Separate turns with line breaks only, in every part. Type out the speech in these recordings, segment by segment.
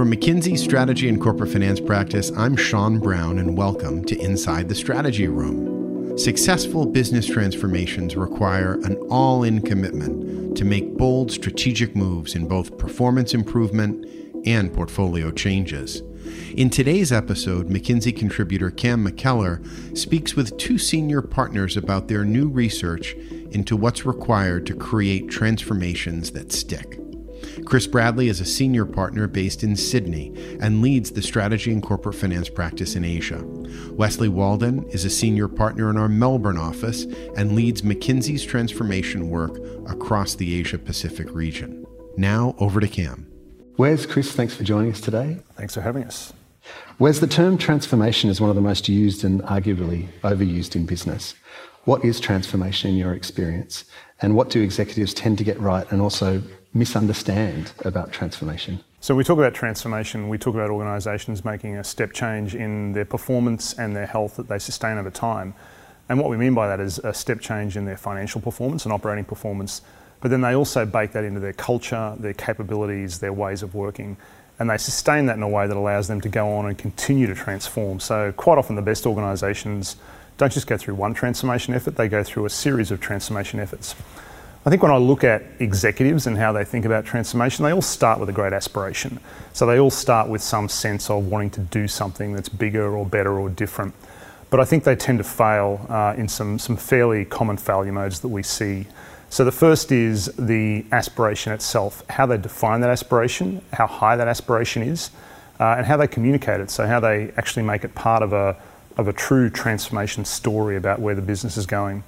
From McKinsey's Strategy and Corporate Finance Practice, I'm Sean Brown, and welcome to Inside the Strategy Room. Successful business transformations require an all in commitment to make bold strategic moves in both performance improvement and portfolio changes. In today's episode, McKinsey contributor Cam MacKellar speaks with two senior partners about their new research into what's required to create transformations that stick. Chris Bradley is a senior partner based in Sydney and leads the strategy and corporate finance practice in Asia. Wesley Walden is a senior partner in our Melbourne office and leads McKinsey's transformation work across the Asia Pacific region. Now, over to Cam.
Wes, Chris, thanks for joining us today.
Thanks for having us.
Wes, the term transformation is one of the most used and arguably overused in business. What is transformation in your experience? And what do executives tend to get right and also misunderstand about transformation?
So, we talk about transformation, we talk about organisations making a step change in their performance and their health that they sustain over time. And what we mean by that is a step change in their financial performance and operating performance, but then they also bake that into their culture, their capabilities, their ways of working, and they sustain that in a way that allows them to go on and continue to transform. So, quite often, the best organisations don't just go through one transformation effort, they go through a series of transformation efforts. I think when I look at executives and how they think about transformation, they all start with a great aspiration. So they all start with some sense of wanting to do something that's bigger or better or different. But I think they tend to fail uh, in some, some fairly common failure modes that we see. So the first is the aspiration itself, how they define that aspiration, how high that aspiration is, uh, and how they communicate it. So how they actually make it part of a, of a true transformation story about where the business is going.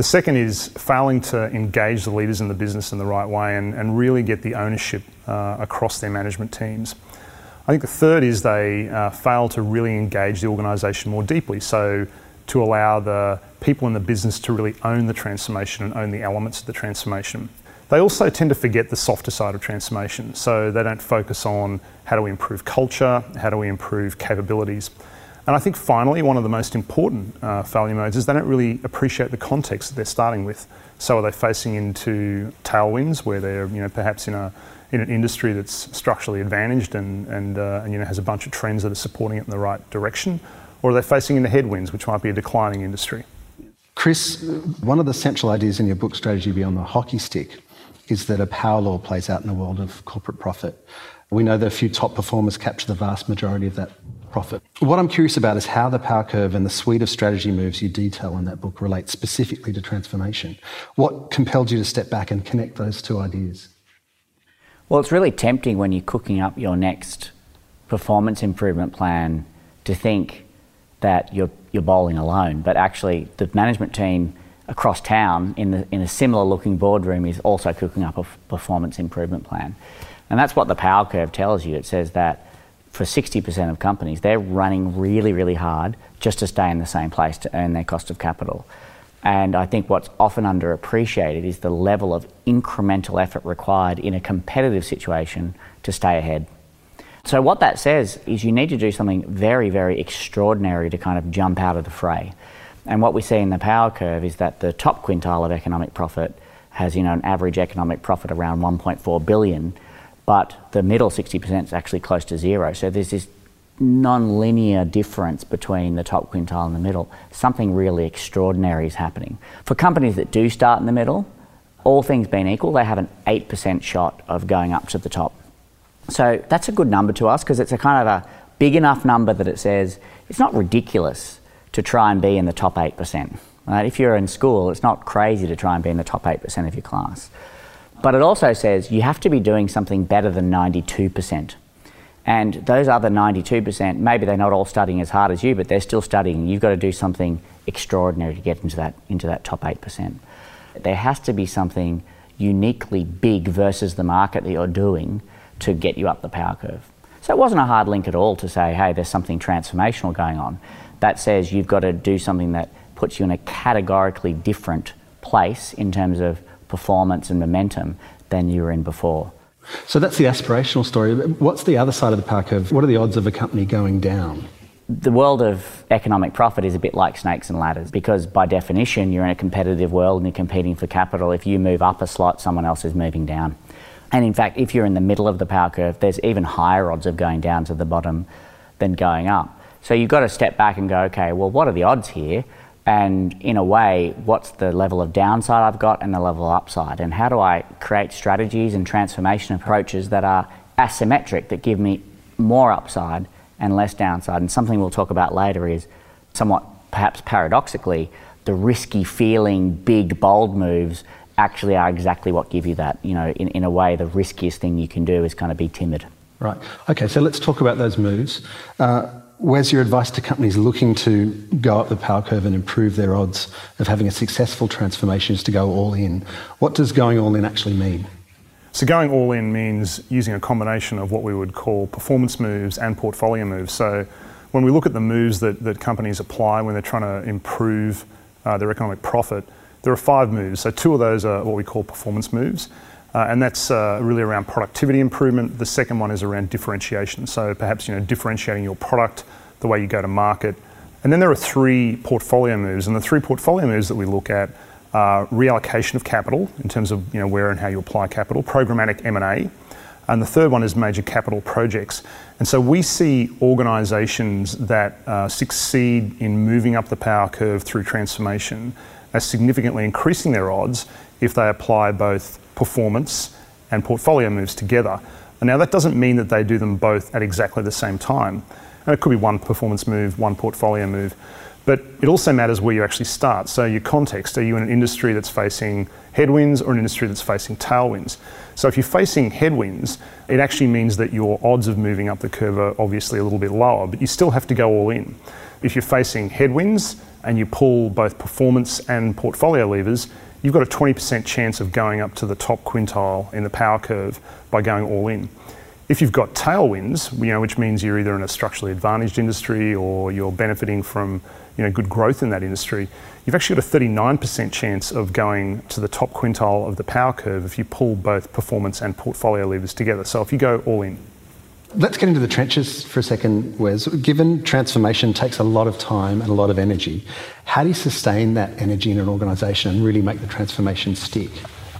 The second is failing to engage the leaders in the business in the right way and, and really get the ownership uh, across their management teams. I think the third is they uh, fail to really engage the organisation more deeply. So, to allow the people in the business to really own the transformation and own the elements of the transformation. They also tend to forget the softer side of transformation. So, they don't focus on how do we improve culture, how do we improve capabilities. And I think finally, one of the most important uh, failure modes is they don't really appreciate the context that they're starting with. So are they facing into tailwinds where they're, you know, perhaps in a in an industry that's structurally advantaged and and, uh, and you know has a bunch of trends that are supporting it in the right direction, or are they facing into headwinds, which might be a declining industry?
Chris, one of the central ideas in your book, Strategy Beyond the Hockey Stick, is that a power law plays out in the world of corporate profit. We know that a few top performers capture the vast majority of that profit. What I'm curious about is how the power curve and the suite of strategy moves you detail in that book relate specifically to transformation. What compelled you to step back and connect those two ideas?
Well, it's really tempting when you're cooking up your next performance improvement plan to think that you're, you're bowling alone, but actually, the management team across town in, the, in a similar looking boardroom is also cooking up a performance improvement plan. And that's what the power curve tells you. It says that for 60% of companies, they're running really, really hard just to stay in the same place to earn their cost of capital. And I think what's often underappreciated is the level of incremental effort required in a competitive situation to stay ahead. So, what that says is you need to do something very, very extraordinary to kind of jump out of the fray. And what we see in the power curve is that the top quintile of economic profit has, you know, an average economic profit around 1.4 billion but the middle 60% is actually close to zero. So there's this non-linear difference between the top quintile and the middle. Something really extraordinary is happening. For companies that do start in the middle, all things being equal, they have an 8% shot of going up to the top. So that's a good number to us because it's a kind of a big enough number that it says it's not ridiculous to try and be in the top 8%. Right? If you're in school, it's not crazy to try and be in the top 8% of your class. But it also says you have to be doing something better than 92%. And those other 92%, maybe they're not all studying as hard as you, but they're still studying. You've got to do something extraordinary to get into that, into that top 8%. There has to be something uniquely big versus the market that you're doing to get you up the power curve. So it wasn't a hard link at all to say, hey, there's something transformational going on. That says you've got to do something that puts you in a categorically different place in terms of performance and momentum than you were in before.
So that's the aspirational story. What's the other side of the power curve? What are the odds of a company going down?
The world of economic profit is a bit like snakes and ladders because, by definition, you're in a competitive world and you're competing for capital. If you move up a slot, someone else is moving down. And in fact, if you're in the middle of the power curve, there's even higher odds of going down to the bottom than going up. So you've got to step back and go, okay, well, what are the odds here? And in a way, what's the level of downside I've got and the level of upside? And how do I create strategies and transformation approaches that are asymmetric, that give me more upside and less downside? And something we'll talk about later is somewhat perhaps paradoxically, the risky feeling, big, bold moves actually are exactly what give you that. You know, in, in a way, the riskiest thing you can do is kind of be timid.
Right. Okay, so let's talk about those moves. Uh, where's your advice to companies looking to go up the power curve and improve their odds of having a successful transformation is to go all in? What does going all in actually mean?
So going all in means using a combination of what we would call performance moves and portfolio moves. So when we look at the moves that, that companies apply when they're trying to improve uh, their economic profit, there are five moves. So two of those are what we call performance moves. Uh, and that's uh, really around productivity improvement. The second one is around differentiation. So perhaps you know differentiating your product, the way you go to market. And then there are three portfolio moves, and the three portfolio moves that we look at are reallocation of capital in terms of you know where and how you apply capital, programmatic M&A, and the third one is major capital projects. And so we see organisations that uh, succeed in moving up the power curve through transformation as significantly increasing their odds if they apply both performance and portfolio moves together. Now, that doesn't mean that they do them both at exactly the same time. And it could be one performance move, one portfolio move. But it also matters where you actually start. So, your context are you in an industry that's facing headwinds or an industry that's facing tailwinds? So, if you're facing headwinds, it actually means that your odds of moving up the curve are obviously a little bit lower, but you still have to go all in. If you're facing headwinds and you pull both performance and portfolio levers, you've got a 20% chance of going up to the top quintile in the power curve by going all in. If you've got tailwinds, you know, which means you're either in a structurally advantaged industry or you're benefiting from you know, good growth in that industry, you've actually got a 39% chance of going to the top quintile of the power curve if you pull both performance and portfolio levers together. So if you go all in.
Let's get into the trenches for a second, Wes. Given transformation takes a lot of time and a lot of energy, how do you sustain that energy in an organisation and really make the transformation stick?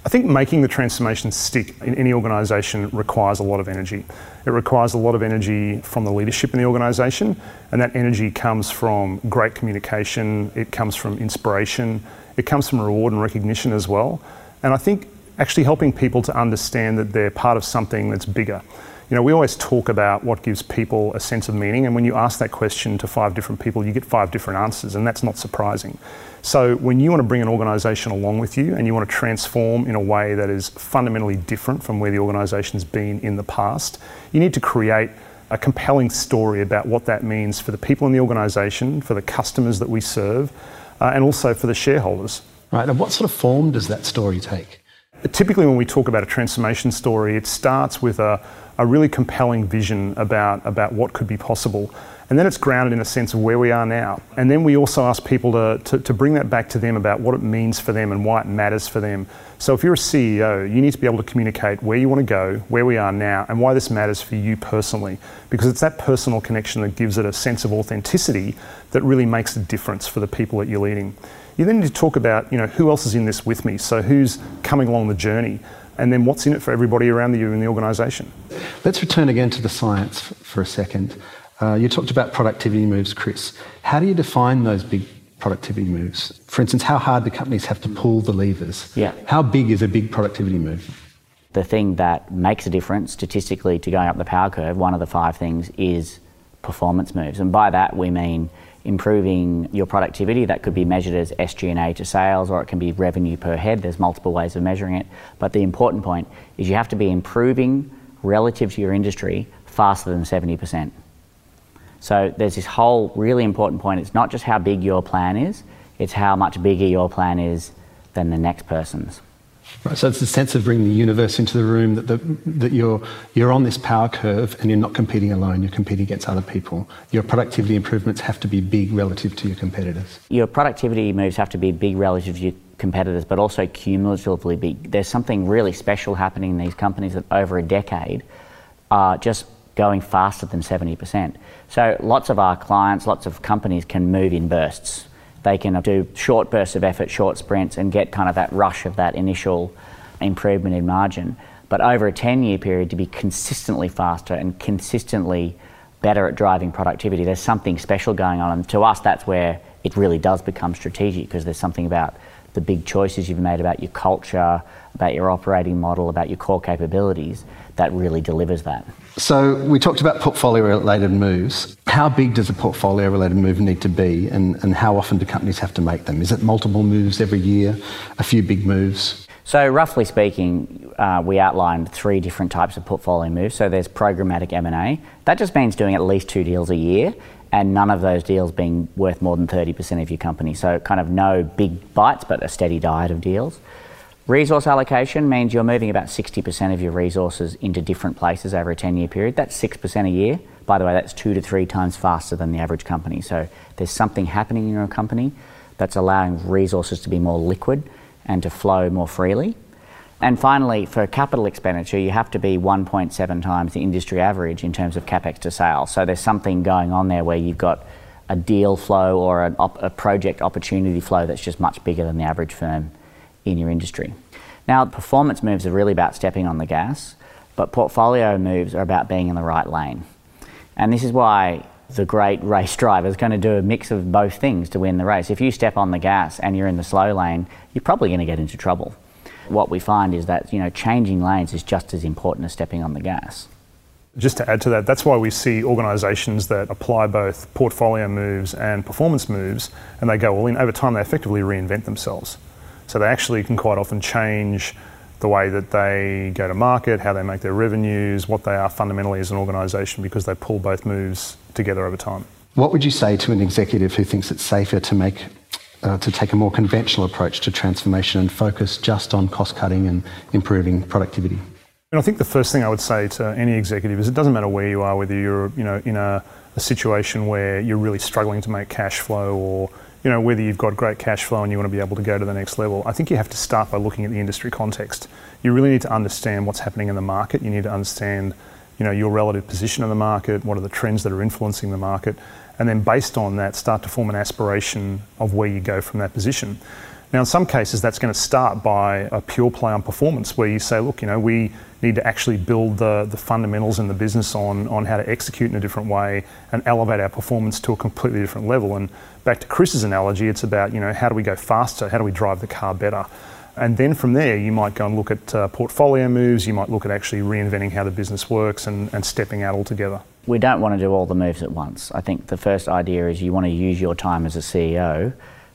I think making the transformation stick in any organisation requires a lot of energy. It requires a lot of energy from the leadership in the organisation, and that energy comes from great communication, it comes from inspiration, it comes from reward and recognition as well. And I think actually helping people to understand that they're part of something that's bigger. You know, we always talk about what gives people a sense of meaning, and when you ask that question to five different people, you get five different answers, and that's not surprising. So, when you want to bring an organisation along with you and you want to transform in a way that is fundamentally different from where the organisation's been in the past, you need to create a compelling story about what that means for the people in the organisation, for the customers that we serve, uh, and also for the shareholders.
Right, and what sort of form does that story take?
Typically, when we talk about a transformation story, it starts with a, a really compelling vision about, about what could be possible. And then it's grounded in a sense of where we are now. And then we also ask people to, to, to, bring that back to them about what it means for them and why it matters for them. So if you're a CEO, you need to be able to communicate where you want to go, where we are now, and why this matters for you personally. Because it's that personal connection that gives it a sense of authenticity that really makes a difference for the people that you're leading. You then need to talk about, you know, who else is in this with me? So who's coming along the journey? and then what's in it for everybody around you in the organisation.
Let's return again to the science for a second. Uh, you talked about productivity moves, Chris. How do you define those big productivity moves? For instance, how hard do companies have to pull the levers?
Yeah.
How big is a big productivity move?
The thing that makes a difference statistically to going up the power curve, one of the five things is performance moves. And by that we mean improving your productivity. That could be measured as SG&A to sales or it can be revenue per head. There's multiple ways of measuring it. But the important point is you have to be improving relative to your industry faster than 70%. So there's this whole really important point. It's not just how big your plan is, it's how much bigger your plan is than the next person's.
Right, so it's the sense of bringing the universe into the room that, the, that you're, you're on this power curve and you're not competing alone, you're competing against other people. Your productivity improvements have to be big relative to your competitors.
Your productivity moves have to be big relative to your competitors, but also cumulatively big. There's something really special happening in these companies that over a decade are just going faster than 70%. So lots of our clients, lots of companies can move in bursts they can do short bursts of effort, short sprints, and get kind of that rush of that initial improvement in margin. But over a 10 year period, to be consistently faster and consistently better at driving productivity, there's something special going on. And to us, that's where it really does become strategic because there's something about the big choices you've made about your culture, about your operating model, about your core capabilities that really delivers that.
So we talked about portfolio related moves. How big does a portfolio related move need to be and, and how often do companies have to make them? Is it multiple moves every year, a few big moves?
So, roughly speaking, uh, we outlined three different types of portfolio moves. So, there's programmatic M&A. That just means doing at least two deals a year, and none of those deals being worth more than 30% of your company. So, kind of no big bites, but a steady diet of deals. Resource allocation means you're moving about 60% of your resources into different places over a 10 year period. That's 6% a year. By the way, that's two to three times faster than the average company. So, there's something happening in your company that's allowing resources to be more liquid and to flow more freely. And finally, for capital expenditure, you have to be 1.7 times the industry average in terms of capex to sales. So there's something going on there where you've got a deal flow or op- a project opportunity flow that's just much bigger than the average firm in your industry. Now, performance moves are really about stepping on the gas, but portfolio moves are about being in the right lane. And this is why the great race driver is going to do a mix of both things to win the race. If you step on the gas and you're in the slow lane, you're probably going to get into trouble. What we find is that you know changing lanes is just as important as stepping on the gas.
Just to add to that, that's why we see organisations that apply both portfolio moves and performance moves, and they go all in. Over time, they effectively reinvent themselves. So they actually can quite often change the way that they go to market, how they make their revenues, what they are fundamentally as an organisation, because they pull both moves together over time.
What would you say to an executive who thinks it's safer to make uh, to take a more conventional approach to transformation and focus just on cost cutting and improving productivity?
And I think the first thing I would say to any executive is it doesn't matter where you are, whether you're you know in a, a situation where you're really struggling to make cash flow or you know whether you've got great cash flow and you want to be able to go to the next level. I think you have to start by looking at the industry context. You really need to understand what's happening in the market. You need to understand you know your relative position in the market, what are the trends that are influencing the market, and then based on that, start to form an aspiration of where you go from that position. Now, in some cases, that's going to start by a pure play on performance, where you say, look, you know, we need to actually build the, the fundamentals in the business on, on how to execute in a different way and elevate our performance to a completely different level. And back to Chris's analogy, it's about, you know, how do we go faster? How do we drive the car better? And then from there, you might go and look at uh, portfolio moves, you might look at actually reinventing how the business works and, and stepping out altogether
we don't want to do all the moves at once. I think the first idea is you want to use your time as a CEO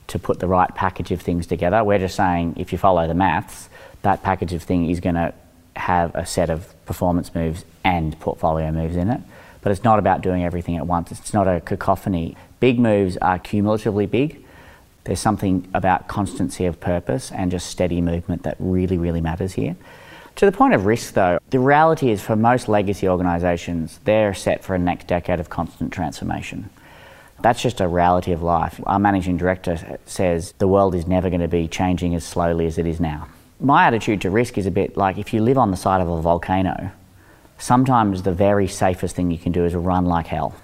to put the right package of things together. We're just saying if you follow the maths, that package of thing is going to have a set of performance moves and portfolio moves in it. But it's not about doing everything at once. It's not a cacophony. Big moves are cumulatively big. There's something about constancy of purpose and just steady movement that really, really matters here. To the point of risk, though, the reality is for most legacy organisations, they're set for a next decade of constant transformation. That's just a reality of life. Our managing director says the world is never going to be changing as slowly as it is now. My attitude to risk is a bit like if you live on the side of a volcano, sometimes the very safest thing you can do is run like hell.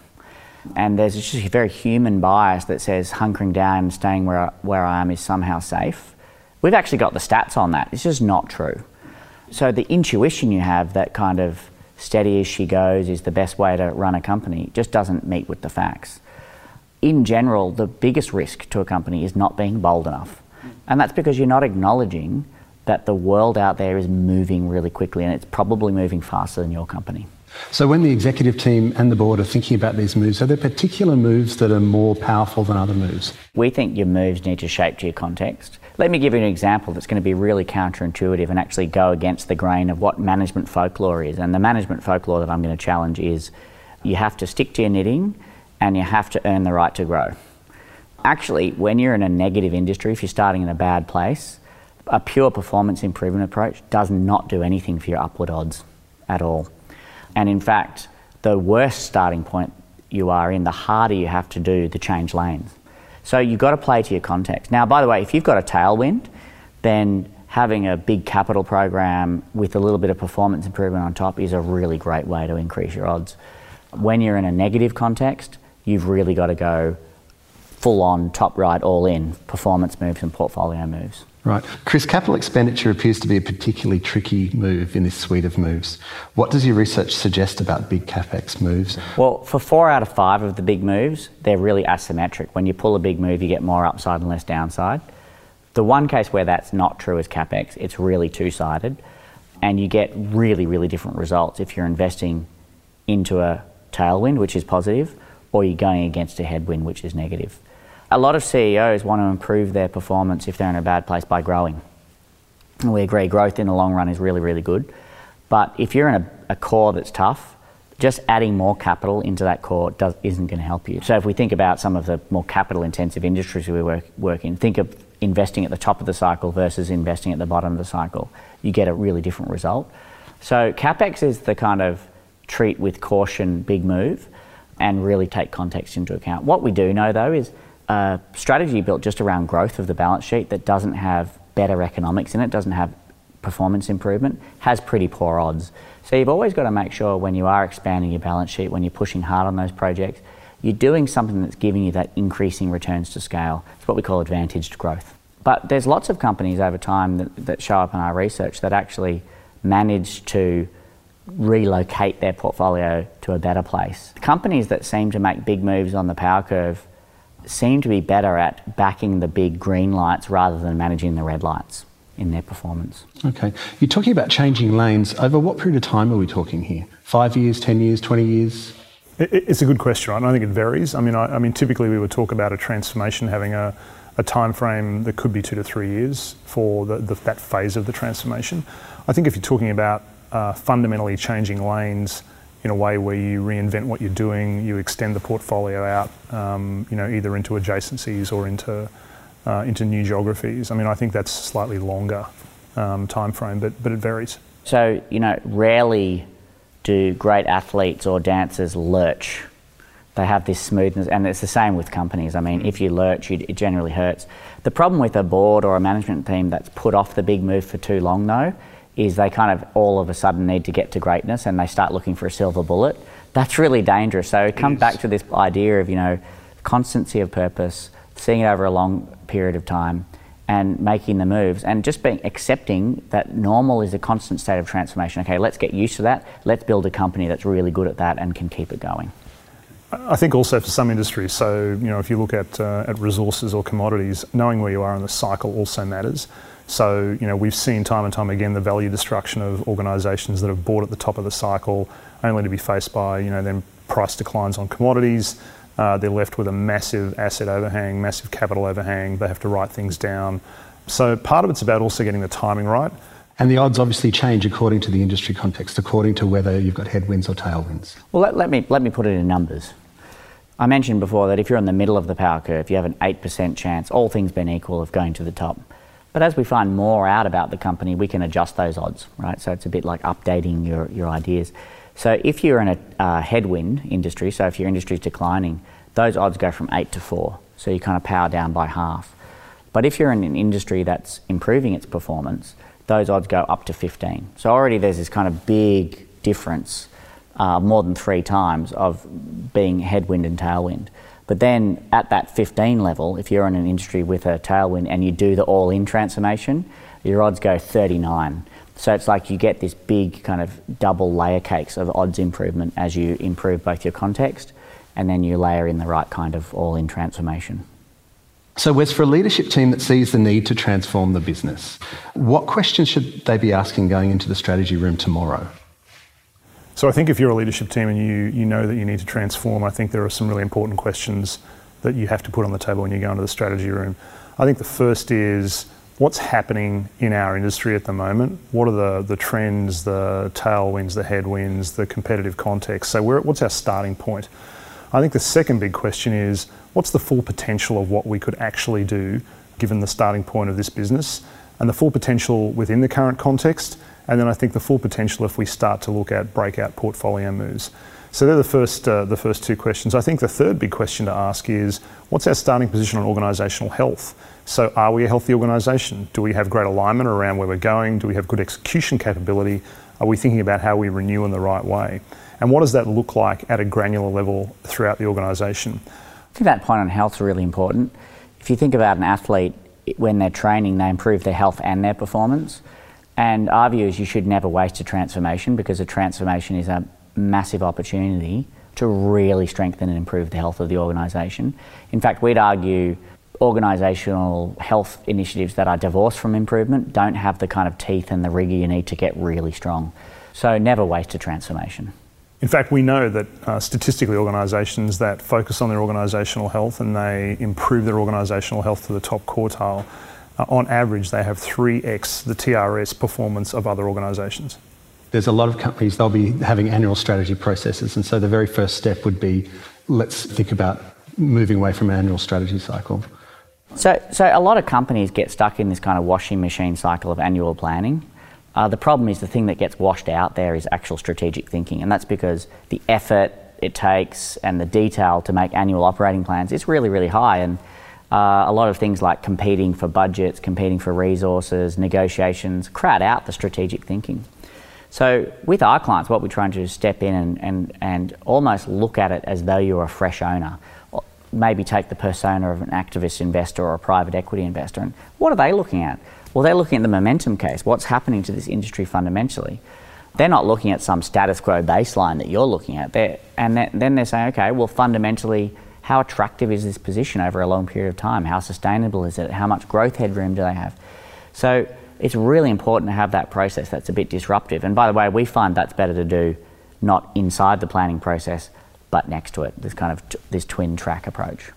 And there's just a very human bias that says hunkering down and staying where I, where I am is somehow safe. We've actually got the stats on that. It's just not true. So the intuition you have that kind of steady as she goes is the best way to run a company just doesn't meet with the facts. In general, the biggest risk to a company is not being bold enough. And that's because you're not acknowledging that the world out there is moving really quickly and it's probably moving faster than your company.
So, when the executive team and the board are thinking about these moves, are there particular moves that are more powerful than other moves?
We think your moves need to shape to your context. Let me give you an example that's going to be really counterintuitive and actually go against the grain of what management folklore is. And the management folklore that I'm going to challenge is you have to stick to your knitting and you have to earn the right to grow. Actually, when you're in a negative industry, if you're starting in a bad place, a pure performance improvement approach does not do anything for your upward odds at all. And in fact, the worse starting point you are in, the harder you have to do to change lanes. So you've got to play to your context. Now, by the way, if you've got a tailwind, then having a big capital program with a little bit of performance improvement on top is a really great way to increase your odds. When you're in a negative context, you've really got to go full on, top right, all in performance moves and portfolio moves.
Right. Chris, capital expenditure appears to be a particularly tricky move in this suite of moves. What does your research suggest about big capex moves?
Well, for four out of five of the big moves, they're really asymmetric. When you pull a big move, you get more upside and less downside. The one case where that's not true is capex. It's really two sided, and you get really, really different results if you're investing into a tailwind, which is positive, or you're going against a headwind, which is negative. A lot of CEOs want to improve their performance if they're in a bad place by growing. And we agree growth in the long run is really, really good. But if you're in a, a core that's tough, just adding more capital into that core does, isn't going to help you. So if we think about some of the more capital intensive industries we work, work in, think of investing at the top of the cycle versus investing at the bottom of the cycle. You get a really different result. So capex is the kind of treat with caution big move and really take context into account. What we do know though is a strategy built just around growth of the balance sheet that doesn't have better economics in it, doesn't have performance improvement, has pretty poor odds. So you've always got to make sure when you are expanding your balance sheet, when you're pushing hard on those projects, you're doing something that's giving you that increasing returns to scale. It's what we call advantaged growth. But there's lots of companies over time that, that show up in our research that actually manage to relocate their portfolio to a better place. Companies that seem to make big moves on the power curve seem to be better at backing the big green lights rather than managing the red lights in their performance.
Okay. You're talking about changing lanes. Over what period of time are we talking here? Five years, 10 years, 20 years?
It's a good question, right? I think it varies. I mean, I, I mean, typically we would talk about a transformation having a, a time frame that could be two to three years for the, the, that phase of the transformation. I think if you're talking about uh, fundamentally changing lanes in a way where you reinvent what you're doing, you extend the portfolio out, um, you know, either into adjacencies or into uh, into new geographies. I mean, I think that's slightly longer um, time frame, but but it varies.
So you know, rarely do great athletes or dancers lurch. They have this smoothness, and it's the same with companies. I mean, if you lurch, it generally hurts. The problem with a board or a management team that's put off the big move for too long, though, is they kind of all of a sudden need to get to greatness and they start looking for a silver bullet. That's really dangerous. So it comes back to this idea of, you know, constancy of purpose, seeing it over a long period of time and making the moves and just being accepting that normal is a constant state of transformation. Okay, let's get used to that. Let's build a company that's really good at that and can keep it going.
I think also for some industries, so you know, if you look at uh, at resources or commodities, knowing where you are in the cycle also matters. So, you know, we've seen time and time again the value destruction of organisations that have bought at the top of the cycle, only to be faced by, you know, then price declines on commodities. Uh, they're left with a massive asset overhang, massive capital overhang. They have to write things down. So, part of it's about also getting the timing right.
And the odds obviously change according to the industry context, according to whether you've got headwinds or tailwinds.
Well, let, let me, let me put it in numbers. I mentioned before that if you're in the middle of the power curve, you have an 8% chance, all things being equal, of going to the top. But as we find more out about the company, we can adjust those odds, right? So it's a bit like updating your, your ideas. So if you're in a uh, headwind industry, so if your industry is declining, those odds go from eight to four. So you kind of power down by half. But if you're in an industry that's improving its performance, those odds go up to 15. So already there's this kind of big difference, uh, more than three times, of being headwind and tailwind. But then at that 15 level, if you're in an industry with a tailwind and you do the all in transformation, your odds go 39. So it's like you get this big kind of double layer cakes of odds improvement as you improve both your context and then you layer in the right kind of all in transformation.
So, Wes, for a leadership team that sees the need to transform the business, what questions should they be asking going into the strategy room tomorrow?
So I think if you're a leadership team and you, you know that you need to transform, I think there are some really important questions that you have to put on the table when you go into the strategy room. I think the first is what's happening in our industry at the moment? What are the, the trends, the tailwinds, the headwinds, the competitive context? So what's our starting point? I think the second big question is what's the full potential of what we could actually do given the starting point of this business and the full potential within the current context and then I think the full potential if we start to look at breakout portfolio moves. So they're the first, uh, the first two questions. I think the third big question to ask is what's our starting position on organisational health? So are we a healthy organisation? Do we have great alignment around where we're going? Do we have good execution capability? Are we thinking about how we renew in the right way? And what does that look like at a granular level throughout the organisation?
I think that point on health is really important. If you think about an athlete, when they're training, they improve their health and their performance. And our view is you should never waste a transformation because a transformation is a massive opportunity to really strengthen and improve the health of the organisation. In fact, we'd argue organisational health initiatives that are divorced from improvement don't have the kind of teeth and the rigour you need to get really strong. So never waste a transformation.
In fact, we know that uh, statistically, organisations that focus on their organisational health and they improve their organisational health to the top quartile, uh, on average, they have 3x the TRS performance of other organisations.
There's a lot of companies, they'll be having annual strategy processes. And so the very first step would be let's think about moving away from an annual strategy cycle.
So, so a lot of companies get stuck in this kind of washing machine cycle of annual planning. Uh, the problem is the thing that gets washed out there is actual strategic thinking, and that's because the effort it takes and the detail to make annual operating plans is really, really high. And uh, a lot of things like competing for budgets, competing for resources, negotiations crowd out the strategic thinking. So, with our clients, what we're trying to do is step in and, and, and almost look at it as though you're a fresh owner. Maybe take the persona of an activist investor or a private equity investor. And what are they looking at? Well, they're looking at the momentum case. What's happening to this industry fundamentally? They're not looking at some status quo baseline that you're looking at. They're, and then they're saying, okay, well, fundamentally, how attractive is this position over a long period of time? How sustainable is it? How much growth headroom do they have? So it's really important to have that process that's a bit disruptive. And by the way, we find that's better to do not inside the planning process, but next to it. This kind of t- this twin track approach.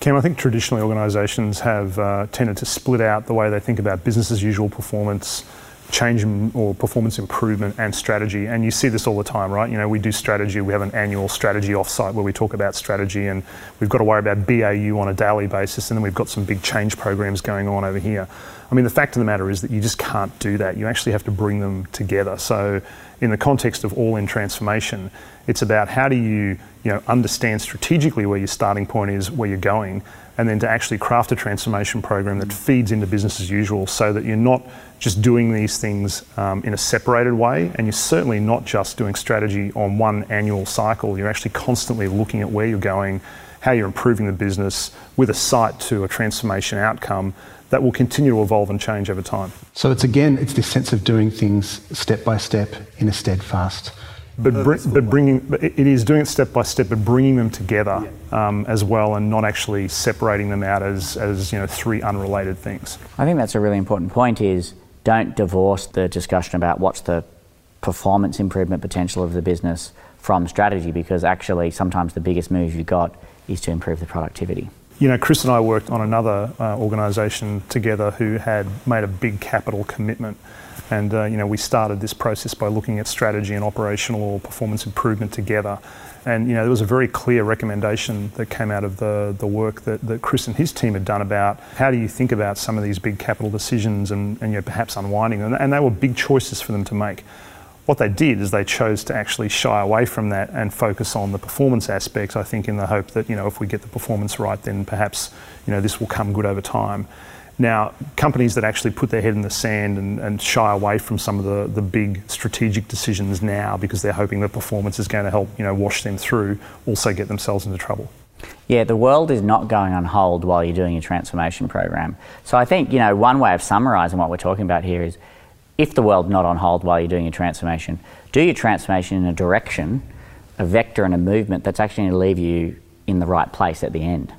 Kim, I think traditionally organisations have uh, tended to split out the way they think about business as usual performance change or performance improvement and strategy. And you see this all the time, right? You know, we do strategy, we have an annual strategy offsite where we talk about strategy and we've got to worry about BAU on a daily basis and then we've got some big change programs going on over here. I mean, the fact of the matter is that you just can't do that. You actually have to bring them together. So, in the context of all in transformation, it's about how do you, you know, understand strategically where your starting point is, where you're going, and then to actually craft a transformation program that feeds into business as usual so that you're not just doing these things um, in a separated way and you're certainly not just doing strategy on one annual cycle. You're actually constantly looking at where you're going how you're improving the business with a sight to a transformation outcome that will continue to evolve and change over time.
So it's again it's this sense of doing things step by step in a steadfast
but, br- but bringing but it is doing it step by step, but bringing them together um, as well, and not actually separating them out as as you know three unrelated things.
I think that's a really important point. Is don't divorce the discussion about what's the performance improvement potential of the business from strategy, because actually sometimes the biggest move you've got is to improve the productivity.
You know, Chris and I worked on another uh, organisation together who had made a big capital commitment and uh, you know, we started this process by looking at strategy and operational or performance improvement together. And you know, there was a very clear recommendation that came out of the, the work that, that Chris and his team had done about how do you think about some of these big capital decisions and, and you know, perhaps unwinding them. And they were big choices for them to make. What they did is they chose to actually shy away from that and focus on the performance aspects, I think, in the hope that, you know, if we get the performance right, then perhaps, you know, this will come good over time. Now, companies that actually put their head in the sand and, and, shy away from some of the, the big strategic decisions now because they're hoping that performance is going to help you know, wash them through also get themselves into trouble.
Yeah, the world is not going on hold while you're doing your transformation program. So I think, you know, one way of summarising what we're talking about here is if the world's not on hold while you're doing your transformation, do your transformation in a direction, a vector and a movement that's actually going to leave you in the right place at the end.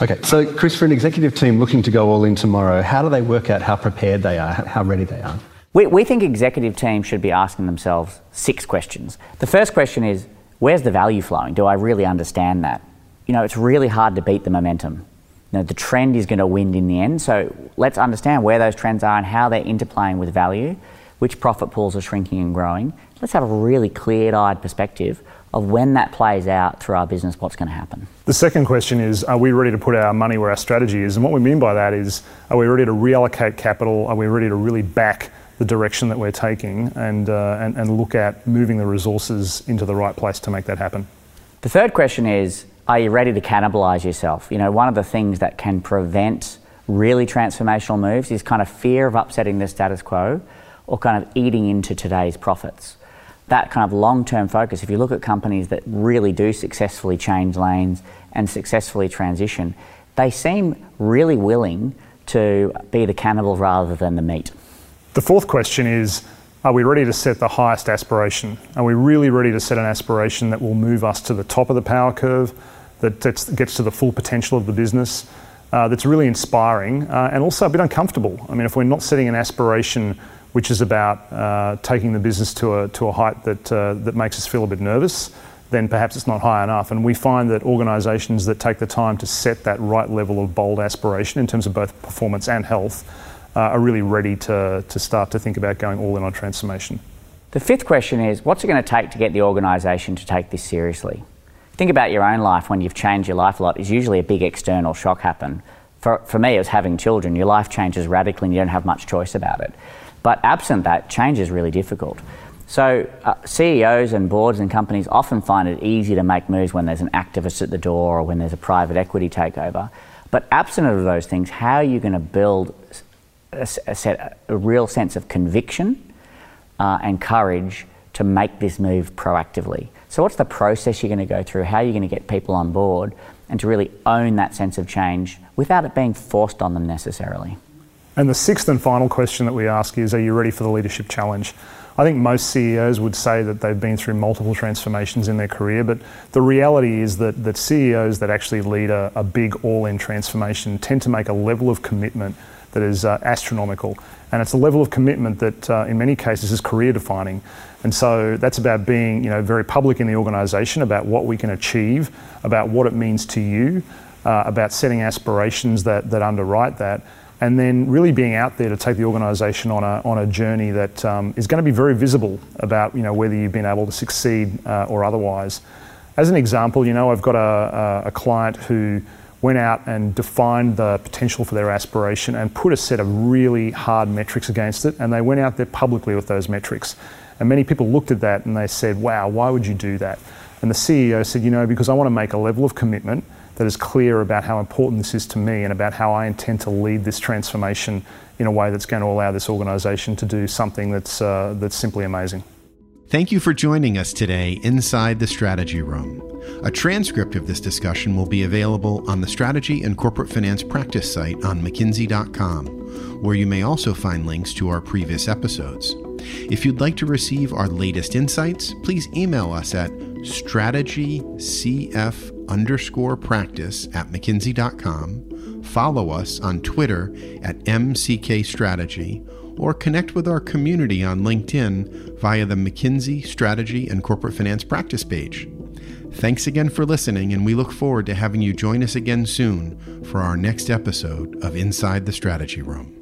Okay, so Chris, for an executive team looking to go all in tomorrow, how do they work out how prepared they are, how ready they are?
We, we think executive teams should be asking themselves six questions. The first question is, where's the value flowing? Do I really understand that? You know, it's really hard to beat the momentum. You know, the trend is going to win in the end, so let's understand where those trends are and how they're interplaying with value, which profit pools are shrinking and growing. Let's have a really clear-eyed perspective of when that plays out through our business, what's going to happen.
The second question is Are we ready to put our money where our strategy is? And what we mean by that is Are we ready to reallocate capital? Are we ready to really back the direction that we're taking and, uh, and, and look at moving the resources into the right place to make that happen?
The third question is Are you ready to cannibalize yourself? You know, one of the things that can prevent really transformational moves is kind of fear of upsetting the status quo or kind of eating into today's profits that kind of long term focus, if you look at companies that really do successfully change lanes and successfully transition, they seem really willing to be the cannibal rather than the meat?
The fourth question is Are we ready to set the highest aspiration? Are we really ready to set an aspiration that will move us to the top of the power curve, that gets to the full potential of the business, uh, that's really inspiring uh, and also a bit uncomfortable? I mean, if we're not setting an aspiration which is about uh, taking the business to a, to a height that, uh, that makes us feel a bit nervous, then perhaps it's not high enough. And we find that organisations that take the time to set that right level of bold aspiration in terms of both performance and health uh, are really ready to, to start to think about going all in on transformation.
The fifth question is what's it going to take to get the organisation to take this seriously? Think about your own life when you've changed your life a lot. Is usually a big external shock happen. For, for me, it was having children. Your life changes radically and you don't have much choice about it. But absent that, change is really difficult. So, uh, CEOs and boards and companies often find it easy to make moves when there's an activist at the door or when there's a private equity takeover. But absent of those things, how are you going to build a, a, set, a real sense of conviction uh, and courage to make this move proactively? So, what's the process you're going to go through? How are you going to get people on board and to really own that sense of change without it being forced on them necessarily?
And the sixth and final question that we ask is Are you ready for the leadership challenge? I think most CEOs would say that they've been through multiple transformations in their career, but the reality is that, that CEOs that actually lead a, a big all in transformation tend to make a level of commitment that is uh, astronomical. And it's a level of commitment that, uh, in many cases, is career defining. And so that's about being you know, very public in the organisation about what we can achieve, about what it means to you, uh, about setting aspirations that, that underwrite that and then really being out there to take the organisation on a, on a journey that um, is going to be very visible about you know whether you've been able to succeed uh, or otherwise. As an example, you know I've got a, a, client who went out and defined the potential for their aspiration and put a set of really hard metrics against it, and they went out there publicly with those metrics. And many people looked at that and they said, "Wow, why would you do that?" And the CEO said, "You know, because I want to make a level of commitment." That is clear about how important this is to me and about how I intend to lead this transformation in a way that's going to allow this organisation to do something that's, uh, that's simply amazing.
Thank you for joining us today inside the Strategy Room. A transcript of this discussion will be available on the Strategy and Corporate Finance Practice site on McKinsey.com, where you may also find links to our previous episodes. If you'd like to receive our latest insights, please email us at strategycf underscore practice at mckinsey.com, follow us on Twitter at MCK Strategy, or connect with our community on LinkedIn via the McKinsey Strategy and Corporate Finance Practice page. Thanks again for listening, and we look forward to having you join us again soon for our next episode of Inside the Strategy Room.